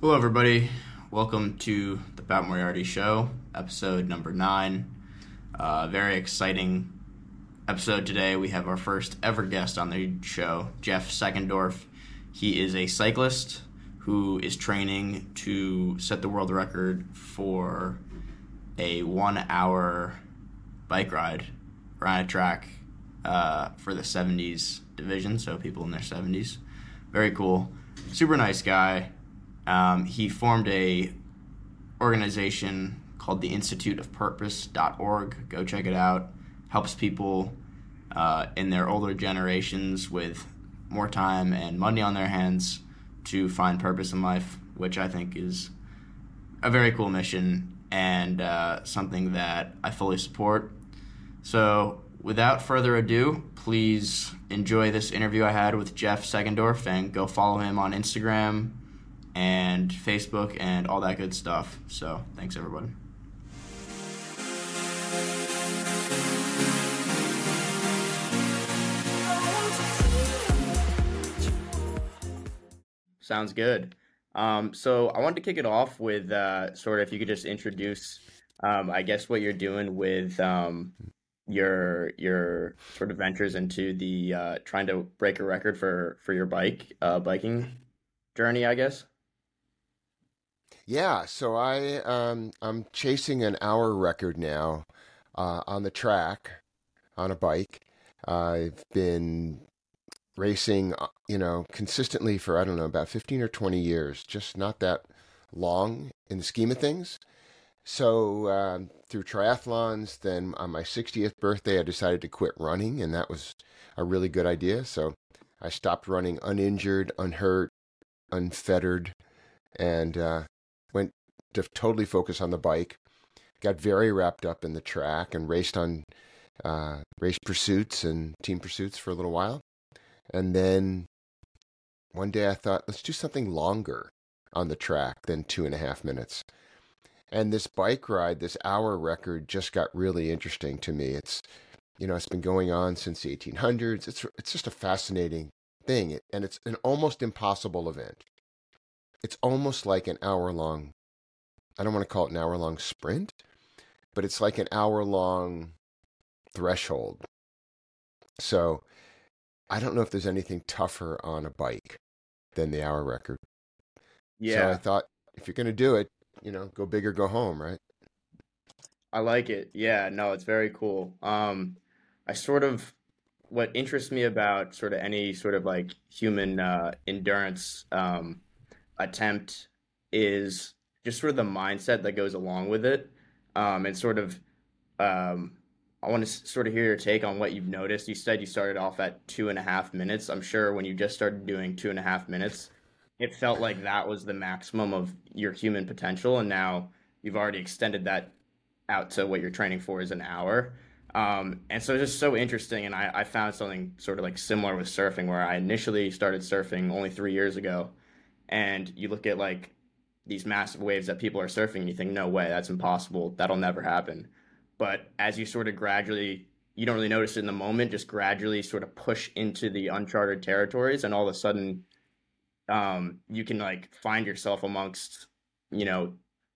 Hello, everybody. Welcome to the Pat Moriarty Show, episode number nine. Uh, very exciting episode today. We have our first ever guest on the show, Jeff Seckendorf. He is a cyclist who is training to set the world record for a one hour bike ride around a track uh, for the 70s division, so people in their 70s. Very cool. Super nice guy. Um, he formed a organization called the Institute of Purpose.org. Go check it out. Helps people uh, in their older generations with more time and money on their hands to find purpose in life, which I think is a very cool mission and uh, something that I fully support. So, without further ado, please enjoy this interview I had with Jeff Seckendorf and go follow him on Instagram and Facebook and all that good stuff. So, thanks everybody. Sounds good. Um, so I wanted to kick it off with uh, sort of if you could just introduce, um, I guess, what you're doing with um, your your sort of ventures into the uh, trying to break a record for for your bike uh, biking journey, I guess. Yeah, so I um, I'm chasing an hour record now uh, on the track on a bike. I've been racing, uh, you know, consistently for I don't know about 15 or 20 years, just not that long in the scheme of things. So um, through triathlons, then on my 60th birthday, I decided to quit running, and that was a really good idea. So I stopped running uninjured, unhurt, unfettered, and uh, went to totally focus on the bike. Got very wrapped up in the track and raced on uh, race pursuits and team pursuits for a little while. And then one day I thought, let's do something longer on the track than two and a half minutes. And this bike ride, this hour record, just got really interesting to me. It's, you know, it's been going on since the 1800s. It's it's just a fascinating thing, and it's an almost impossible event. It's almost like an hour long. I don't want to call it an hour long sprint, but it's like an hour long threshold. So I don't know if there's anything tougher on a bike than the hour record. Yeah. So I thought if you're going to do it, you know, go big or go home, right? I like it. Yeah, no, it's very cool. Um, I sort of what interests me about sort of any sort of like human uh, endurance um, attempt is just sort of the mindset that goes along with it, um, and sort of um, I want to sort of hear your take on what you've noticed. You said you started off at two and a half minutes. I'm sure when you just started doing two and a half minutes, it felt like that was the maximum of your human potential. And now you've already extended that out to what you're training for is an hour. Um, and so it's just so interesting. And I, I found something sort of like similar with surfing, where I initially started surfing only three years ago. And you look at like these massive waves that people are surfing, and you think, no way, that's impossible. That'll never happen but as you sort of gradually you don't really notice it in the moment just gradually sort of push into the uncharted territories and all of a sudden um, you can like find yourself amongst you know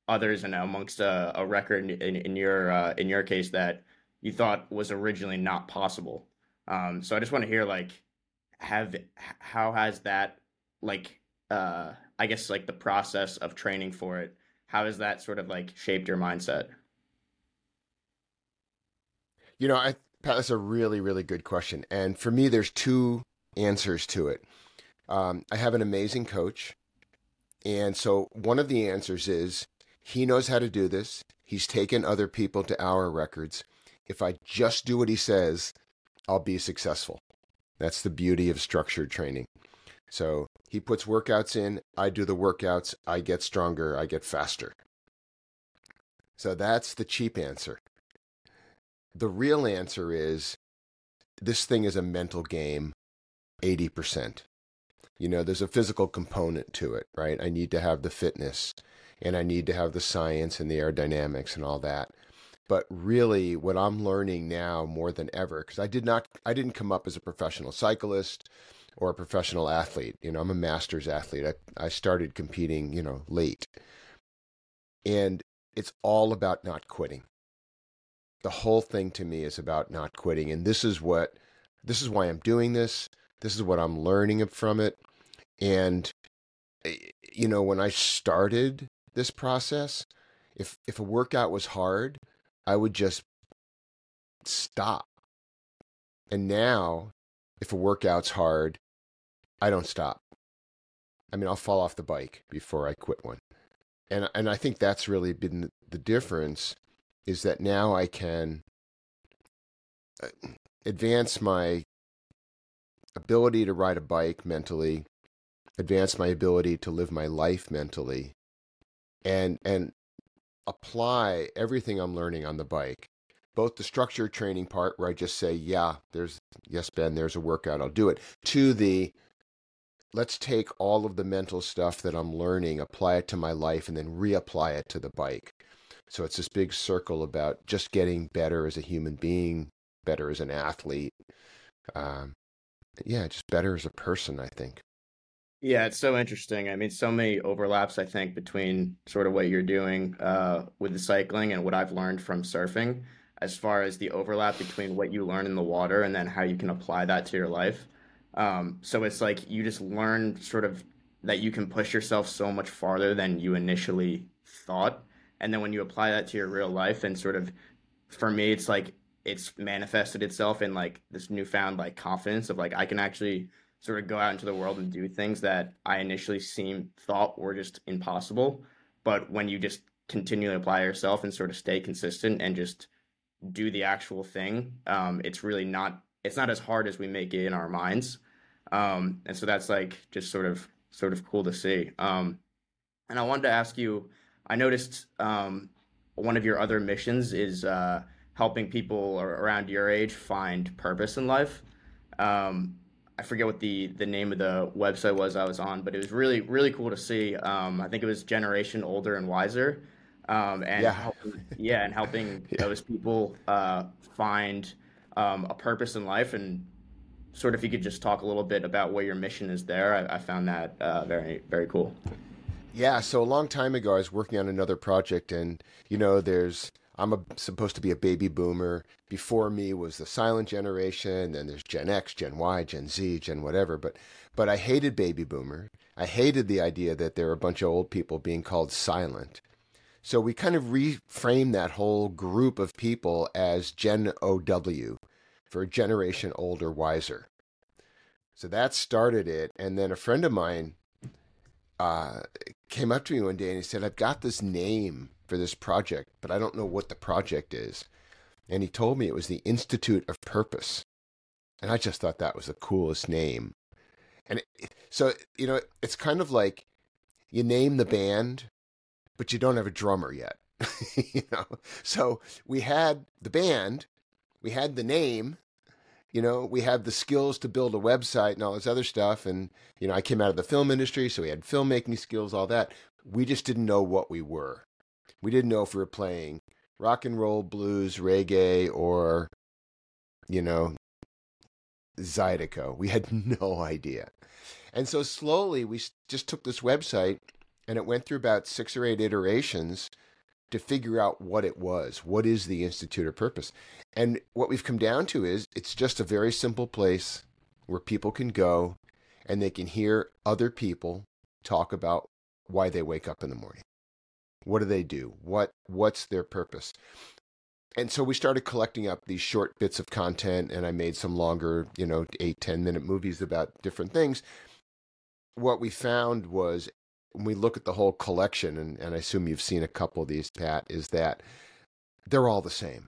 others and amongst a, a record in, in, your uh, in your case that you thought was originally not possible um, so i just want to hear like have how has that like uh, i guess like the process of training for it how has that sort of like shaped your mindset you know, I, Pat, that's a really, really good question. And for me, there's two answers to it. Um, I have an amazing coach. And so one of the answers is he knows how to do this. He's taken other people to hour records. If I just do what he says, I'll be successful. That's the beauty of structured training. So he puts workouts in, I do the workouts, I get stronger, I get faster. So that's the cheap answer the real answer is this thing is a mental game 80%. You know, there's a physical component to it, right? I need to have the fitness and I need to have the science and the aerodynamics and all that. But really what I'm learning now more than ever cuz I did not I didn't come up as a professional cyclist or a professional athlete. You know, I'm a master's athlete. I, I started competing, you know, late. And it's all about not quitting. The whole thing to me is about not quitting. And this is what, this is why I'm doing this. This is what I'm learning from it. And, eh, you know, when I started this process, if, if a workout was hard, I would just stop. And now, if a workout's hard, I don't stop. I mean, I'll fall off the bike before I quit one. And and I think that's really been the difference is that now I can uh, advance my ability to ride a bike mentally, advance my ability to live my life mentally, and and apply everything I'm learning on the bike. Both the structure training part where I just say, yeah, there's yes, Ben, there's a workout, I'll do it, to the let's take all of the mental stuff that I'm learning, apply it to my life, and then reapply it to the bike. So it's this big circle about just getting better as a human being, better as an athlete. Um, yeah, just better as a person, I think. Yeah, it's so interesting. I mean, so many overlaps, I think, between sort of what you're doing uh, with the cycling and what I've learned from surfing, as far as the overlap between what you learn in the water and then how you can apply that to your life. Um, so it's like you just learn sort of that you can push yourself so much farther than you initially thought. And then when you apply that to your real life and sort of, for me, it's like it's manifested itself in like this newfound like confidence of like I can actually sort of go out into the world and do things that I initially seemed thought were just impossible. But when you just continually apply yourself and sort of stay consistent and just do the actual thing, um, it's really not it's not as hard as we make it in our minds. Um, and so that's like just sort of sort of cool to see. Um, and I wanted to ask you, I noticed um, one of your other missions is uh, helping people around your age find purpose in life. Um, I forget what the the name of the website was I was on, but it was really really cool to see. Um, I think it was Generation Older and Wiser, um, and yeah, helping, yeah, and helping yeah. those people uh, find um, a purpose in life and sort of if you could just talk a little bit about what your mission is there i, I found that uh, very very cool. Yeah so a long time ago i was working on another project and you know there's i'm a, supposed to be a baby boomer. Before me was the silent generation then there's gen x gen y gen z gen whatever but but i hated baby boomer. I hated the idea that there were a bunch of old people being called silent. So we kind of reframed that whole group of people as Gen OW for a generation older, wiser. So that started it. And then a friend of mine uh, came up to me one day and he said, I've got this name for this project, but I don't know what the project is. And he told me it was the Institute of Purpose. And I just thought that was the coolest name. And it, so, you know, it's kind of like you name the band, but you don't have a drummer yet. you know, so we had the band, we had the name, you know, we had the skills to build a website and all this other stuff. And, you know, I came out of the film industry, so we had filmmaking skills, all that. We just didn't know what we were. We didn't know if we were playing rock and roll, blues, reggae, or, you know, Zydeco. We had no idea. And so slowly we just took this website and it went through about six or eight iterations to figure out what it was. What is the Institute of Purpose? And what we've come down to is it's just a very simple place where people can go and they can hear other people talk about why they wake up in the morning. What do they do? What what's their purpose? And so we started collecting up these short bits of content and I made some longer, you know, eight, ten minute movies about different things. What we found was we look at the whole collection, and, and I assume you've seen a couple of these, Pat, is that they're all the same.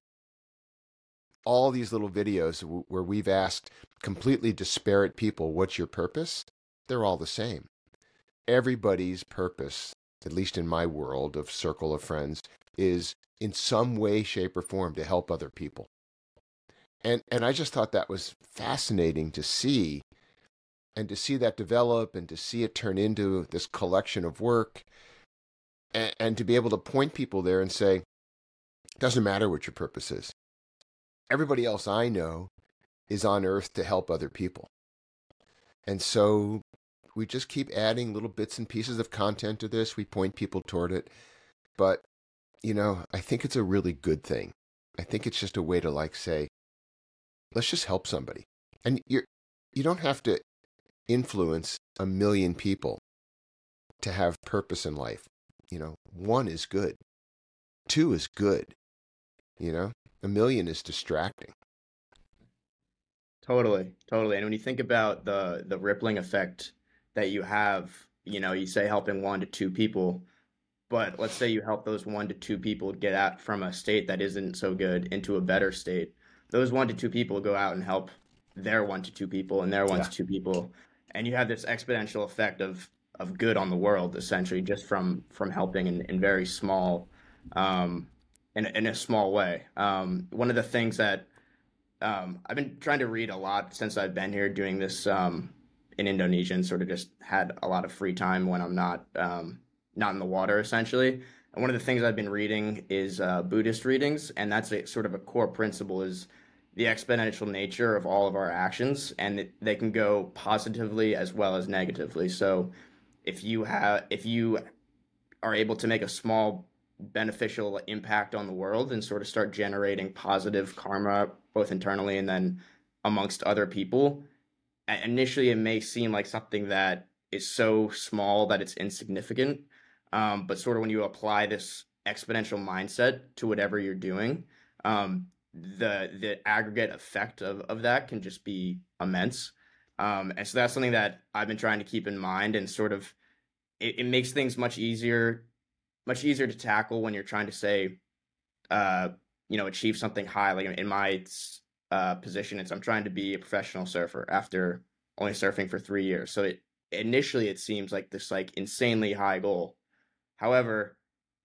All these little videos where we've asked completely disparate people, what's your purpose? They're all the same. Everybody's purpose, at least in my world of circle of friends, is in some way, shape, or form to help other people. And, and I just thought that was fascinating to see and to see that develop and to see it turn into this collection of work and, and to be able to point people there and say, doesn't matter what your purpose is. Everybody else I know is on earth to help other people. And so we just keep adding little bits and pieces of content to this. We point people toward it. But, you know, I think it's a really good thing. I think it's just a way to like say, let's just help somebody. And you're you don't have to influence a million people to have purpose in life. You know, one is good. Two is good. You know, a million is distracting. Totally, totally. And when you think about the the rippling effect that you have, you know, you say helping one to two people, but let's say you help those one to two people get out from a state that isn't so good into a better state. Those one to two people go out and help their one to two people and their one yeah. to two people, and you have this exponential effect of of good on the world essentially just from from helping in, in very small um, in, in a small way. Um, one of the things that um, I've been trying to read a lot since I've been here doing this um, in Indonesia and sort of just had a lot of free time when I'm not um, not in the water essentially. And one of the things I've been reading is uh, Buddhist readings, and that's a sort of a core principle is the exponential nature of all of our actions, and they can go positively as well as negatively. So, if you have if you are able to make a small beneficial impact on the world and sort of start generating positive karma both internally and then amongst other people initially it may seem like something that is so small that it's insignificant um, but sort of when you apply this exponential mindset to whatever you're doing um, the the aggregate effect of, of that can just be immense. Um, and so that's something that i've been trying to keep in mind and sort of it, it makes things much easier much easier to tackle when you're trying to say uh, you know achieve something high. Like in my uh, position it's i'm trying to be a professional surfer after only surfing for three years. So it initially it seems like this like insanely high goal. However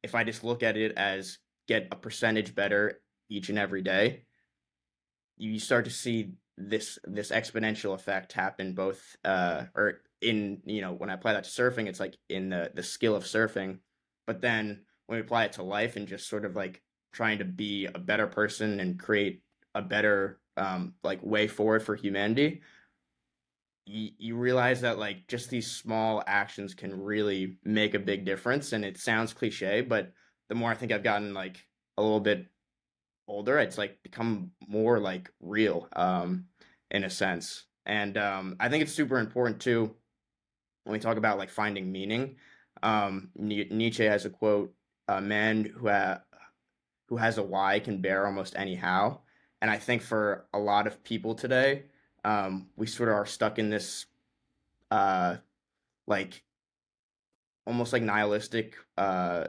if i just look at it as get a percentage better each and every day you start to see this this exponential effect happen both uh or in you know when i apply that to surfing it's like in the the skill of surfing but then when we apply it to life and just sort of like trying to be a better person and create a better um, like way forward for humanity you, you realize that like just these small actions can really make a big difference and it sounds cliche but the more i think i've gotten like a little bit older it's like become more like real um in a sense. And um i think it's super important too when we talk about like finding meaning um nietzsche has a quote a man who ha- who has a why can bear almost any how. And I think for a lot of people today, um, we sort of are stuck in this, uh, like, almost like nihilistic, uh,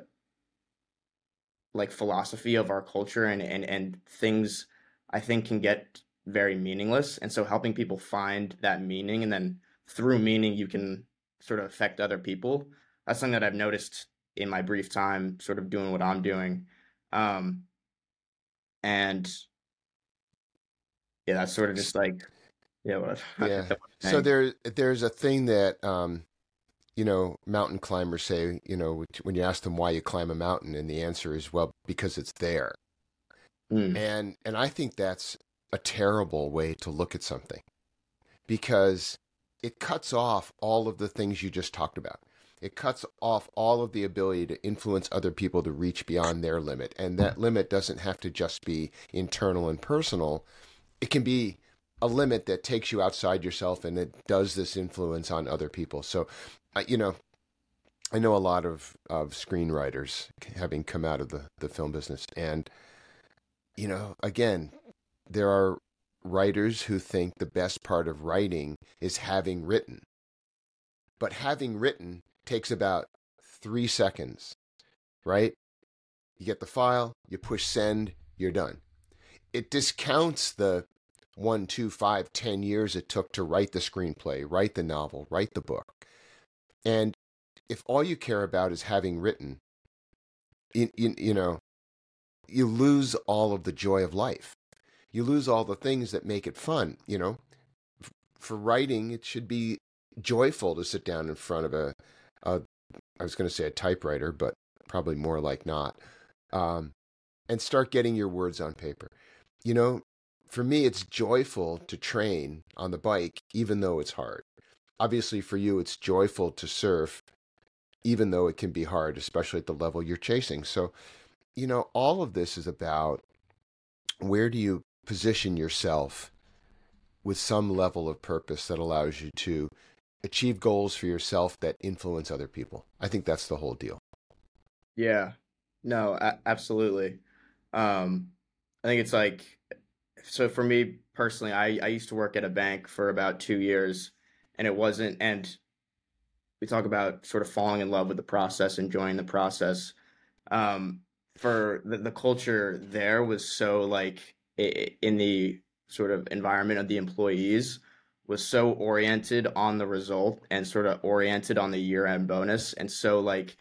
like philosophy of our culture, and and and things I think can get very meaningless. And so, helping people find that meaning, and then through meaning, you can sort of affect other people. That's something that I've noticed in my brief time, sort of doing what I'm doing. Um, and yeah, that's sort of just like yeah, what, yeah. so there, there's a thing that um, you know, mountain climbers say, you know, when you ask them why you climb a mountain, and the answer is, well, because it's there. Mm. And and I think that's a terrible way to look at something because it cuts off all of the things you just talked about. It cuts off all of the ability to influence other people to reach beyond their limit. And that limit doesn't have to just be internal and personal it can be a limit that takes you outside yourself and it does this influence on other people. So, uh, you know, I know a lot of, of screenwriters having come out of the, the film business. And, you know, again, there are writers who think the best part of writing is having written. But having written takes about three seconds, right? You get the file, you push send, you're done. It discounts the one, two, five, ten years it took to write the screenplay, write the novel, write the book. And if all you care about is having written, you, you, you know, you lose all of the joy of life. You lose all the things that make it fun, you know. For writing, it should be joyful to sit down in front of a, a I was going to say a typewriter, but probably more like not, um, and start getting your words on paper. You know, for me, it's joyful to train on the bike, even though it's hard. Obviously for you it's joyful to surf even though it can be hard especially at the level you're chasing. So you know all of this is about where do you position yourself with some level of purpose that allows you to achieve goals for yourself that influence other people? I think that's the whole deal. Yeah. No a- absolutely. Um i think it's like so for me personally i i used to work at a bank for about two years and it wasn't and we talk about sort of falling in love with the process enjoying the process. Um for the, the culture there was so like in the sort of environment of the employees was so oriented on the result and sort of oriented on the year end bonus. And so like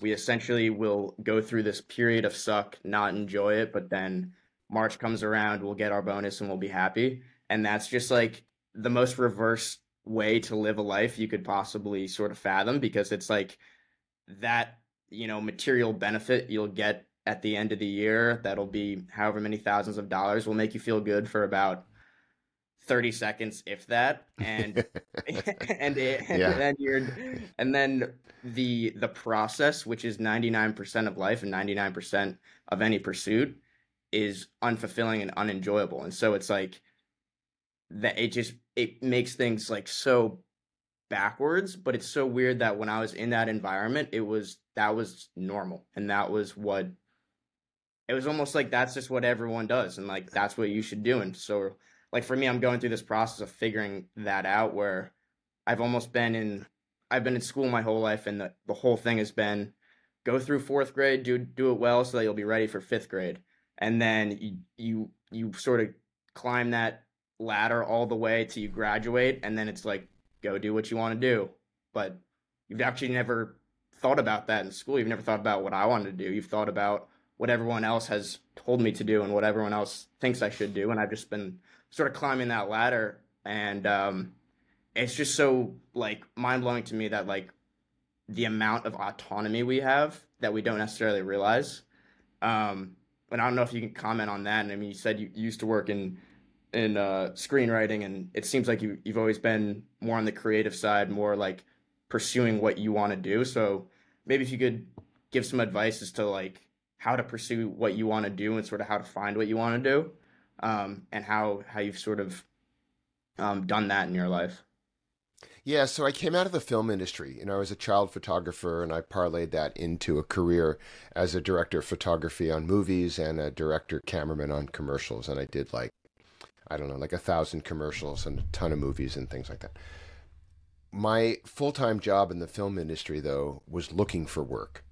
we essentially will go through this period of suck not enjoy it but then march comes around we'll get our bonus and we'll be happy. And that's just like the most reverse way to live a life you could possibly sort of fathom because it's like that you know material benefit you'll get at the end of the year that'll be however many thousands of dollars will make you feel good for about 30 seconds if that and and, it, yeah. and then you're and then the the process which is 99% of life and 99% of any pursuit is unfulfilling and unenjoyable and so it's like that it just it makes things like so backwards but it's so weird that when i was in that environment it was that was normal and that was what it was almost like that's just what everyone does and like that's what you should do and so like for me i'm going through this process of figuring that out where i've almost been in i've been in school my whole life and the, the whole thing has been go through fourth grade do do it well so that you'll be ready for fifth grade and then you you, you sort of climb that ladder all the way till you graduate and then it's like go do what you want to do. But you've actually never thought about that in school. You've never thought about what i wanted to do. You've thought about what everyone else has told me to do and what everyone else thinks i should do and i've just been sort of climbing that ladder. And um, it's just so like mind-blowing to me that like the amount of autonomy we have that we don't necessarily realize. Um, and i don't know if you can comment on that. And i mean you said you used to work in in uh, screenwriting, and it seems like you you've always been more on the creative side, more like pursuing what you want to do. So maybe if you could give some advice as to like how to pursue what you want to do and sort of how to find what you want to do, um, and how how you've sort of um, done that in your life. Yeah, so I came out of the film industry. You know, I was a child photographer and I parlayed that into a career as a director of photography on movies and a director cameraman on commercials. And I did like I don't know, like a thousand commercials and a ton of movies and things like that. My full time job in the film industry, though, was looking for work.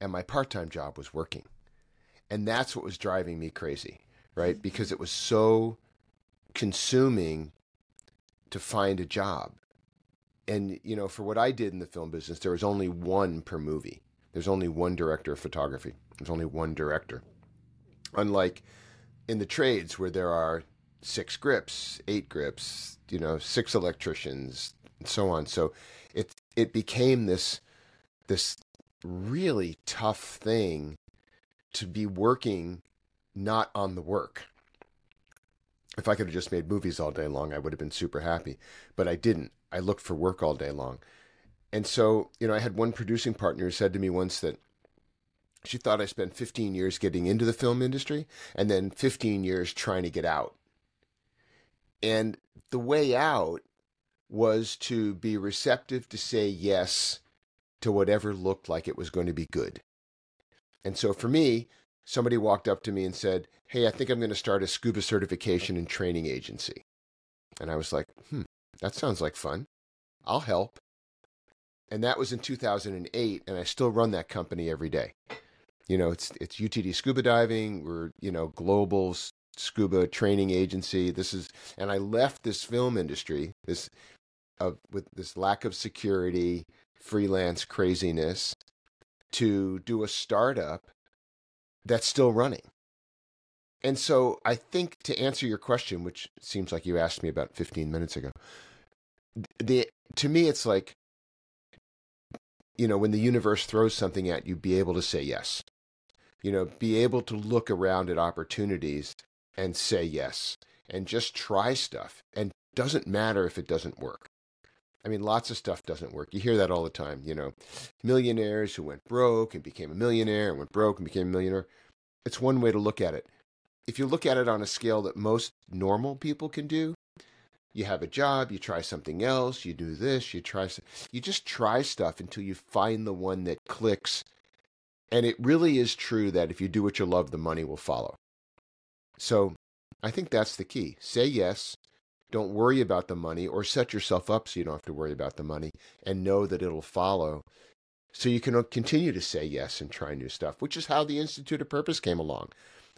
And my part time job was working. And that's what was driving me crazy, right? Because it was so consuming to find a job. And, you know, for what I did in the film business, there was only one per movie. There's only one director of photography. There's only one director. Unlike in the trades where there are six grips, eight grips, you know, six electricians, and so on. So it it became this this really tough thing to be working not on the work. If I could have just made movies all day long, I would have been super happy. But I didn't. I looked for work all day long. And so, you know, I had one producing partner who said to me once that she thought I spent 15 years getting into the film industry and then 15 years trying to get out. And the way out was to be receptive to say yes to whatever looked like it was going to be good. And so for me, somebody walked up to me and said, Hey, I think I'm going to start a scuba certification and training agency. And I was like, Hmm, that sounds like fun. I'll help. And that was in 2008, and I still run that company every day. You know, it's it's UTD scuba diving. We're you know global scuba training agency. This is, and I left this film industry, this of with this lack of security, freelance craziness, to do a startup that's still running. And so I think to answer your question, which seems like you asked me about 15 minutes ago, the to me it's like you know when the universe throws something at you be able to say yes you know be able to look around at opportunities and say yes and just try stuff and doesn't matter if it doesn't work I mean, lots of stuff doesn't work. You hear that all the time. You know, millionaires who went broke and became a millionaire and went broke and became a millionaire. It's one way to look at it. If you look at it on a scale that most normal people can do, you have a job, you try something else, you do this, you try, you just try stuff until you find the one that clicks. And it really is true that if you do what you love, the money will follow. So I think that's the key. Say yes. Don't worry about the money or set yourself up so you don't have to worry about the money and know that it'll follow so you can continue to say yes and try new stuff, which is how the Institute of Purpose came along.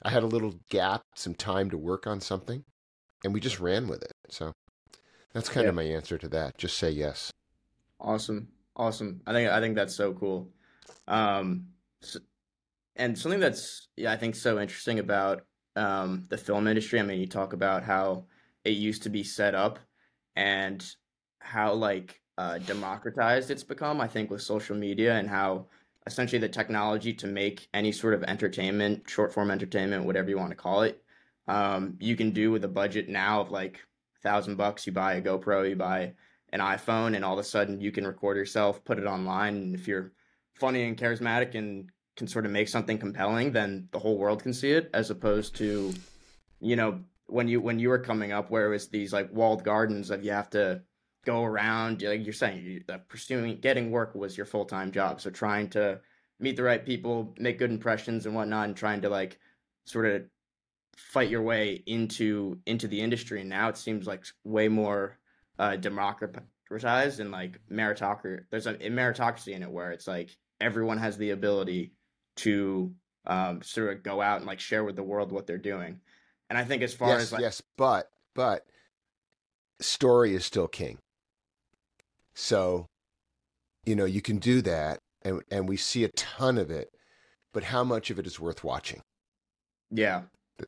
I had a little gap, some time to work on something, and we just ran with it. So that's kind yeah. of my answer to that. Just say yes. Awesome. Awesome. I think I think that's so cool. Um so, and something that's yeah, I think so interesting about um the film industry. I mean, you talk about how it used to be set up and how like uh, democratized it's become, I think, with social media and how essentially the technology to make any sort of entertainment, short form entertainment, whatever you want to call it, um, you can do with a budget now of like a thousand bucks, you buy a GoPro, you buy an iPhone, and all of a sudden you can record yourself, put it online, and if you're funny and charismatic and can sort of make something compelling, then the whole world can see it, as opposed to, you know, when you when you were coming up, where it was these like walled gardens of you have to go around, like you're saying, that pursuing getting work was your full time job. So trying to meet the right people, make good impressions and whatnot, and trying to like sort of fight your way into into the industry and now it seems like way more uh democratized and like meritocracy there's a meritocracy in it where it's like everyone has the ability to um sort of go out and like share with the world what they're doing and i think as far yes, as like yes but but story is still king so you know you can do that and and we see a ton of it but how much of it is worth watching yeah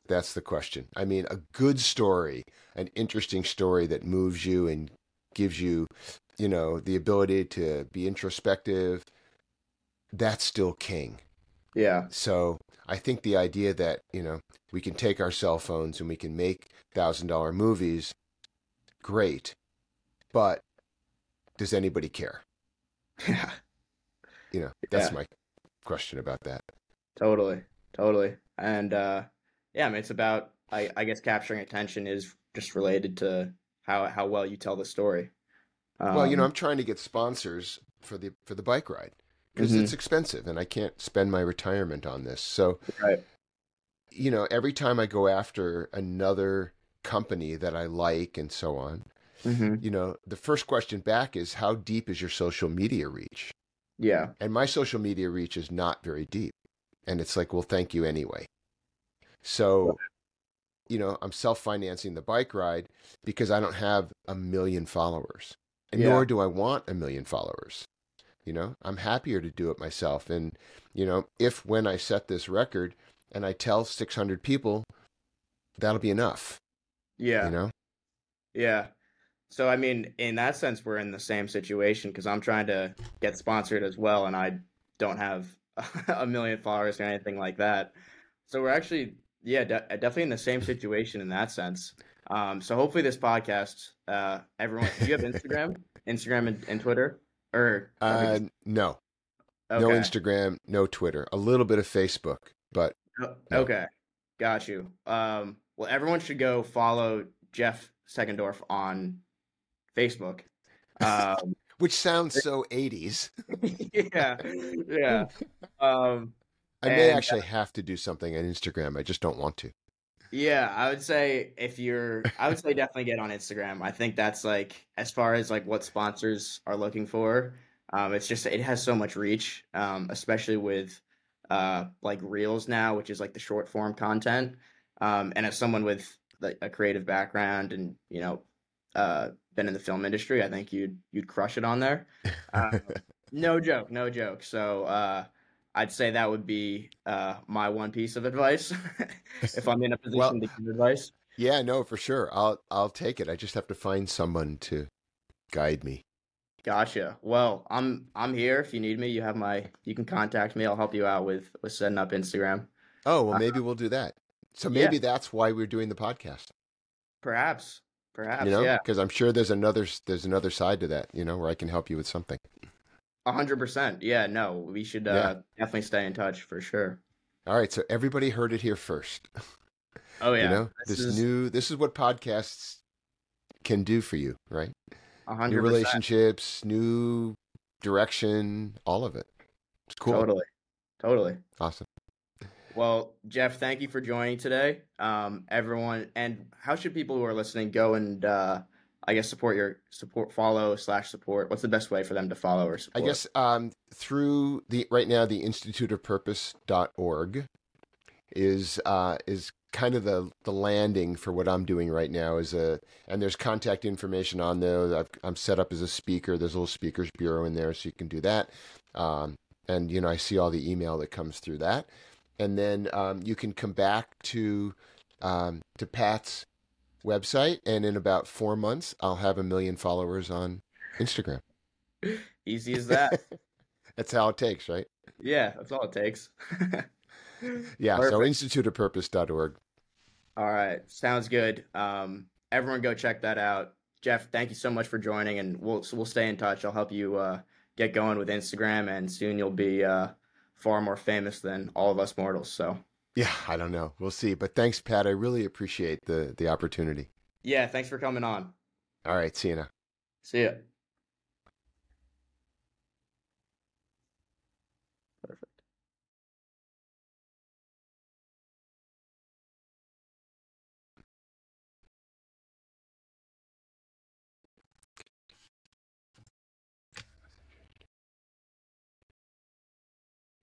that's the question. I mean, a good story, an interesting story that moves you and gives you, you know, the ability to be introspective, that's still king. Yeah. So I think the idea that, you know, we can take our cell phones and we can make thousand dollar movies, great. But does anybody care? Yeah. You know, that's yeah. my question about that. Totally. Totally. And uh yeah, I mean, it's about I, I guess capturing attention is just related to how how well you tell the story. Um, well, you know, um, I'm trying to get sponsors for the for the bike ride because mm-hmm. it's expensive and I can't spend my retirement on this. So, right. you know, every time I go after another company that I like and so on, mm-hmm. you know, the first question back is how deep is your social media reach? Yeah. And my social media reach is not very deep. And it's like, well, thank you anyway. So, you know, I'm self financing the bike ride because I don't have a million followers. And yeah. nor do I want a million followers. You know, I'm happier to do it myself. And, you know, if when I set this record and I tell 600 people, that'll be enough. Yeah. You know? Yeah. So, I mean, in that sense, we're in the same situation because I'm trying to get sponsored as well. And I don't have a million followers or anything like that. So, we're actually yeah, de- definitely in the same situation in that sense. Um, so hopefully this podcast, uh, everyone, do you have Instagram, Instagram and, and, Twitter, or uh, no, okay. no Instagram, no Twitter, a little bit of Facebook, but oh, no. okay, got you. Um, well, everyone should go follow Jeff Seckendorf on Facebook. Um, Which sounds so 80s. yeah, yeah. Um, I may and, actually have to do something on Instagram. I just don't want to. Yeah, I would say if you're, I would say definitely get on Instagram. I think that's like as far as like what sponsors are looking for. Um, it's just it has so much reach, um, especially with uh, like Reels now, which is like the short form content. Um, and as someone with like a creative background and you know uh, been in the film industry, I think you'd you'd crush it on there. Uh, no joke, no joke. So uh, I'd say that would be uh, my one piece of advice if I'm in a position well, to give advice. Yeah, no, for sure. I'll I'll take it. I just have to find someone to guide me. Gotcha. Well, I'm I'm here. If you need me, you have my. You can contact me. I'll help you out with with setting up Instagram. Oh well, uh, maybe uh, we'll do that. So maybe yeah. that's why we're doing the podcast. Perhaps, Perhaps, you know, yeah. because I'm sure there's another there's another side to that. You know, where I can help you with something. A hundred percent. Yeah, no, we should uh, definitely stay in touch for sure. All right, so everybody heard it here first. Oh yeah, you know, this this, is new this is what podcasts can do for you, right? a New hundred percent. relationships, new direction, all of it. It's cool. Totally, totally. Awesome. Well, Jeff, thank you for joining today. Um, everyone, and how should people who are listening go and uh, I guess support your support, follow slash support? What's the best way for them to follow or support? I guess um, through the right now the instituteofpurpose.org is uh, is kind of the the landing for what I'm doing right now is a and there's contact information on there. I've, I'm set up as a speaker. There's a little speakers bureau in there, so you can do that. Um, and you know, I see all the email that comes through that, and then um, you can come back to um, to Pat's website, and in about four months, I'll have a million followers on Instagram. Easy as that. That's how it takes, right? yeah, that's all it takes. Yeah. So Perfect. instituteofpurpose.org. All right, sounds good. Um, everyone, go check that out. Jeff, thank you so much for joining, and we'll we'll stay in touch. I'll help you uh, get going with Instagram, and soon you'll be uh, far more famous than all of us mortals. So, Yeah, I don't know. We'll see. But thanks, Pat. I really appreciate the the opportunity. yeah, thanks for coming on. All right. See you now. See ya.